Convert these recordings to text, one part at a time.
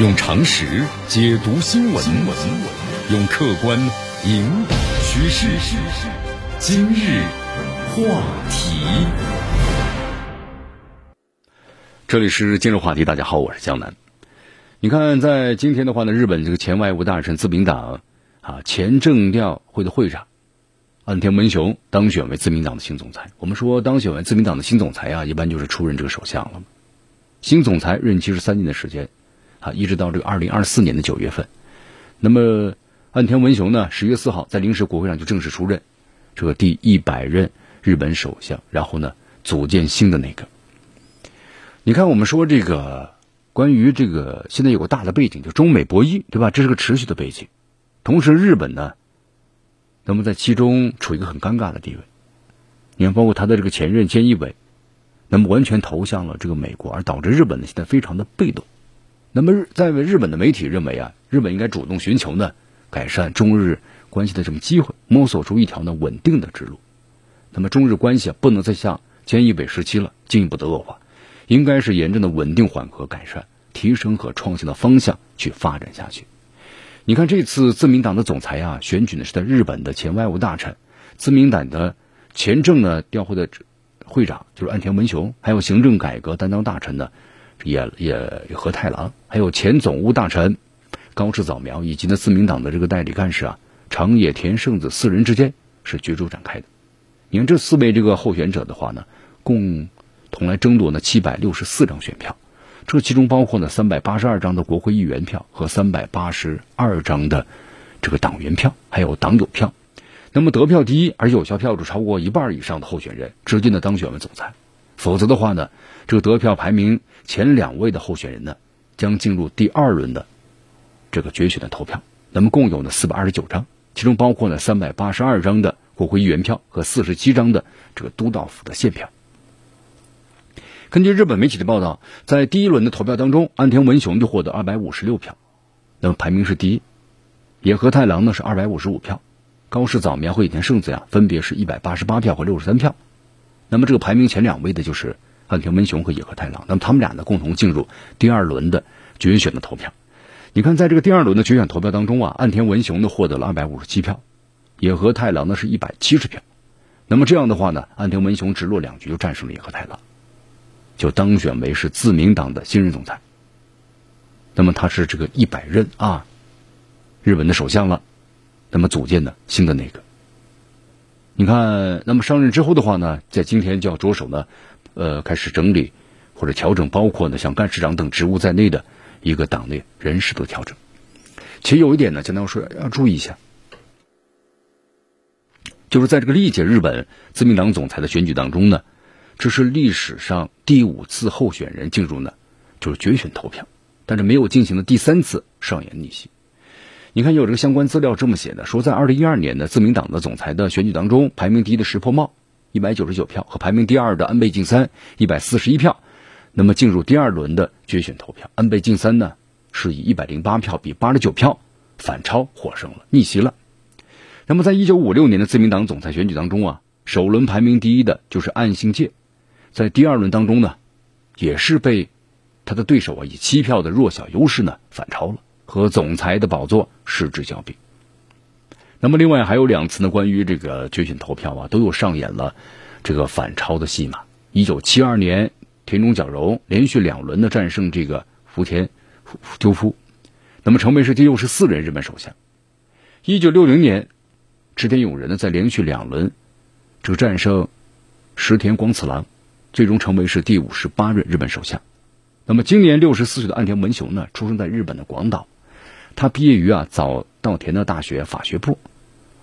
用常识解读新闻，用客观引导趋势。今日话题，这里是今日话题。大家好，我是江南。你看，在今天的话呢，日本这个前外务大臣、自民党啊前政调会的会长岸田文雄当选为自民党的新总裁。我们说，当选为自民党的新总裁啊，一般就是出任这个首相了。新总裁任期是三年的时间。啊，一直到这个二零二四年的九月份，那么岸田文雄呢，十月四号在临时国会上就正式出任这个第一百任日本首相，然后呢，组建新的内阁。你看，我们说这个关于这个现在有个大的背景，就中美博弈，对吧？这是个持续的背景。同时，日本呢，那么在其中处于一个很尴尬的地位。你看，包括他的这个前任菅义伟，那么完全投向了这个美国，而导致日本呢现在非常的被动。那么日，在日本的媒体认为啊，日本应该主动寻求呢改善中日关系的这么机会，摸索出一条呢稳定的之路。那么，中日关系啊不能再像菅义伟时期了进一步的恶化，应该是沿着呢稳定缓和、改善、提升和创新的方向去发展下去。你看，这次自民党的总裁啊选举呢是在日本的前外务大臣、自民党的前政呢调会的会长就是岸田文雄，还有行政改革担当大臣呢。也也和太郎，还有前总务大臣高市早苗，以及呢自民党的这个代理干事啊长野田圣子四人之间是角逐展开的。你看这四位这个候选者的话呢，共同来争夺呢七百六十四张选票，这其中包括呢三百八十二张的国会议员票和三百八十二张的这个党员票，还有党友票。那么得票第一而有效票数超过一半以上的候选人，直接呢当选为总裁。否则的话呢，这个得票排名前两位的候选人呢，将进入第二轮的这个决选的投票。那么共有呢四百二十九张，其中包括呢三百八十二张的国会议员票和四十七张的这个都道府的县票。根据日本媒体的报道，在第一轮的投票当中，安田文雄就获得二百五十六票，那么排名是第一；野和太郎呢是二百五十五票，高市早苗和野田圣子呀分别是一百八十八票和六十三票。那么这个排名前两位的就是岸田文雄和野和太郎，那么他们俩呢共同进入第二轮的决选的投票。你看，在这个第二轮的决选投票当中啊，岸田文雄呢获得了二百五十七票，野和太郎呢是一百七十票。那么这样的话呢，岸田文雄直落两局就战胜了野和太郎，就当选为是自民党的新任总裁。那么他是这个一百任啊日本的首相了，那么组建的新的内阁。你看，那么上任之后的话呢，在今天就要着手呢，呃，开始整理或者调整，包括呢像干事长等职务在内的一个党内人事的调整。其实有一点呢，简单说要注意一下，就是在这个历届日本自民党总裁的选举当中呢，这是历史上第五次候选人进入呢就是决选投票，但是没有进行的第三次上演逆袭。你看，有这个相关资料这么写的，说在二零一二年的自民党的总裁的选举当中，排名第一的石破茂一百九十九票，和排名第二的安倍晋三一百四十一票，那么进入第二轮的决选投票。安倍晋三呢是以一百零八票比八十九票反超获胜了，逆袭了。那么在一九五六年的自民党总裁选举当中啊，首轮排名第一的就是岸信介，在第二轮当中呢，也是被他的对手啊以七票的弱小优势呢反超了。和总裁的宝座失之交臂。那么，另外还有两次呢，关于这个决选投票啊，都有上演了这个反超的戏码。一九七二年，田中角荣连续两轮的战胜这个福田赳夫，那么成为是第六十四任日本首相。一九六零年，池田勇人呢在连续两轮这个战胜石田光次郎，最终成为是第五十八任日本首相。那么，今年六十四岁的岸田文雄呢，出生在日本的广岛。他毕业于啊早稻田的大学法学部，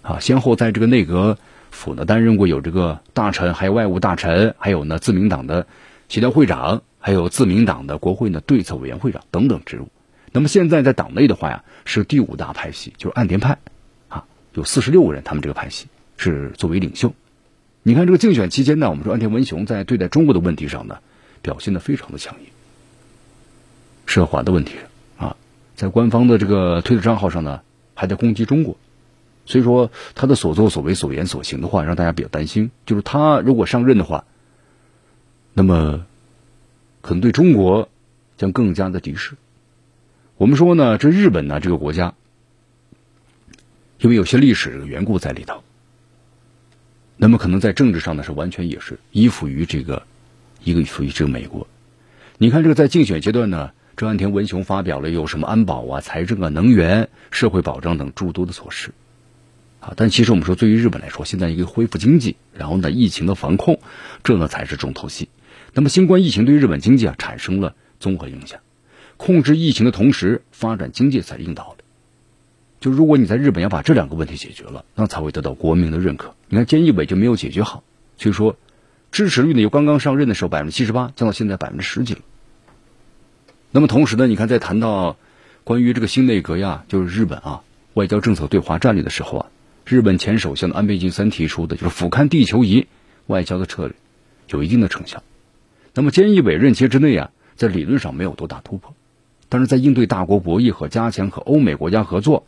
啊，先后在这个内阁府呢担任过有这个大臣，还有外务大臣，还有呢自民党的协调会长，还有自民党的国会呢对策委员会长等等职务。那么现在在党内的话呀，是第五大派系，就是岸田派，啊，有四十六个人，他们这个派系是作为领袖。你看这个竞选期间呢，我们说岸田文雄在对待中国的问题上呢，表现的非常的强硬，涉华的问题。在官方的这个推特账号上呢，还在攻击中国，所以说他的所作所为、所言所行的话，让大家比较担心。就是他如果上任的话，那么可能对中国将更加的敌视。我们说呢，这日本呢这个国家，因为有些历史缘故在里头，那么可能在政治上呢是完全也是依附于这个一个依附于这个美国。你看这个在竞选阶段呢，这岸田文雄发表了有什么安保啊、财政啊、能源、社会保障等诸多的措施。啊，但其实我们说，对于日本来说，现在一个恢复经济，然后呢，疫情的防控，这呢才是重头戏。那么，新冠疫情对日本经济啊产生了综合影响，控制疫情的同时，发展经济才硬道理。就如果你在日本要把这两个问题解决了，那才会得到国民的认可。你看，菅义伟就没有解决好，所以说支持率呢，由刚刚上任的时候百分之七十八降到现在百分之十几了。那么同时呢，你看在谈到关于这个新内阁呀，就是日本啊外交政策对华战略的时候啊。日本前首相安倍晋三提出的就是俯瞰地球仪外交的策略，有一定的成效。那么菅义伟任期之内啊，在理论上没有多大突破，但是在应对大国博弈和加强和欧美国家合作，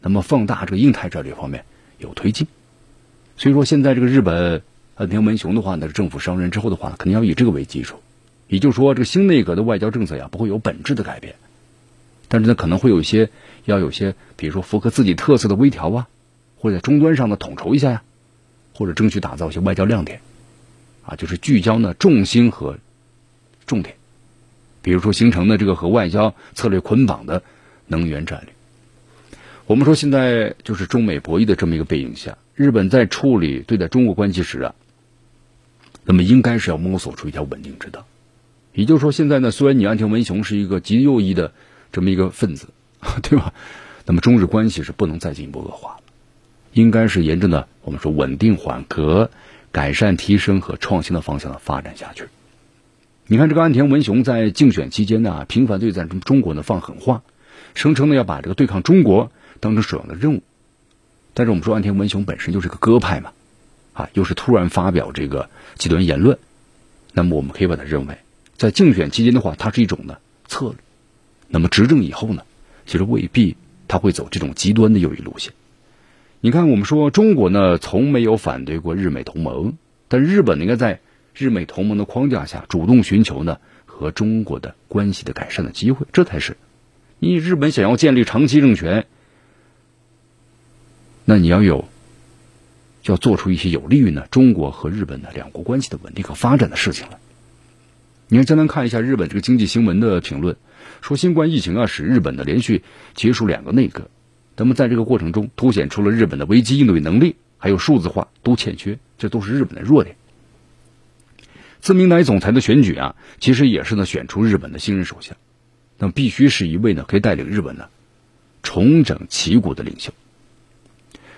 那么放大这个印太战略方面有推进。所以说，现在这个日本岸田文雄的话呢，政府上任之后的话，肯定要以这个为基础，也就是说，这个新内阁的外交政策呀，不会有本质的改变，但是呢，可能会有一些要有些，比如说符合自己特色的微调啊。或者在终端上呢统筹一下呀，或者争取打造一些外交亮点，啊，就是聚焦呢重心和重点，比如说形成的这个和外交策略捆绑的能源战略。我们说现在就是中美博弈的这么一个背景下，日本在处理对待中国关系时啊，那么应该是要摸索出一条稳定之道。也就是说，现在呢，虽然你安田文雄是一个极右翼的这么一个分子，对吧？那么中日关系是不能再进一步恶化。应该是沿着呢，我们说稳定缓和、改善提升和创新的方向呢发展下去。你看这个岸田文雄在竞选期间呢，频繁对咱们中国呢放狠话，声称呢要把这个对抗中国当成首要的任务。但是我们说岸田文雄本身就是个鸽派嘛，啊，又是突然发表这个极端言论，那么我们可以把它认为，在竞选期间的话，它是一种呢策略。那么执政以后呢，其实未必他会走这种极端的右翼路线。你看，我们说中国呢，从没有反对过日美同盟，但日本应该在日美同盟的框架下，主动寻求呢和中国的关系的改善的机会，这才是你日本想要建立长期政权，那你要有，要做出一些有利于呢中国和日本的两国关系的稳定和发展的事情来。你看，简单看一下日本这个经济新闻的评论，说新冠疫情啊，使日本的连续结束两个内阁。那么在这个过程中，凸显出了日本的危机应对能力，还有数字化都欠缺，这都是日本的弱点。自民党总裁的选举啊，其实也是呢选出日本的新任首相，那么必须是一位呢可以带领日本呢重整旗鼓的领袖。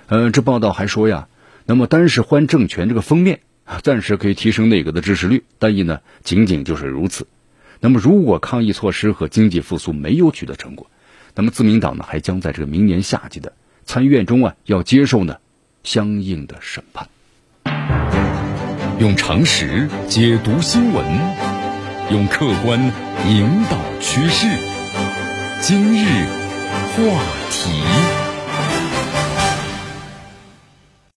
呃，这报道还说呀，那么单是换政权这个封面，暂时可以提升内阁的支持率，但亦呢仅仅就是如此。那么如果抗疫措施和经济复苏没有取得成果，那么自民党呢，还将在这个明年夏季的参议院中啊，要接受呢相应的审判。用常识解读新闻，用客观引导趋势。今日话题。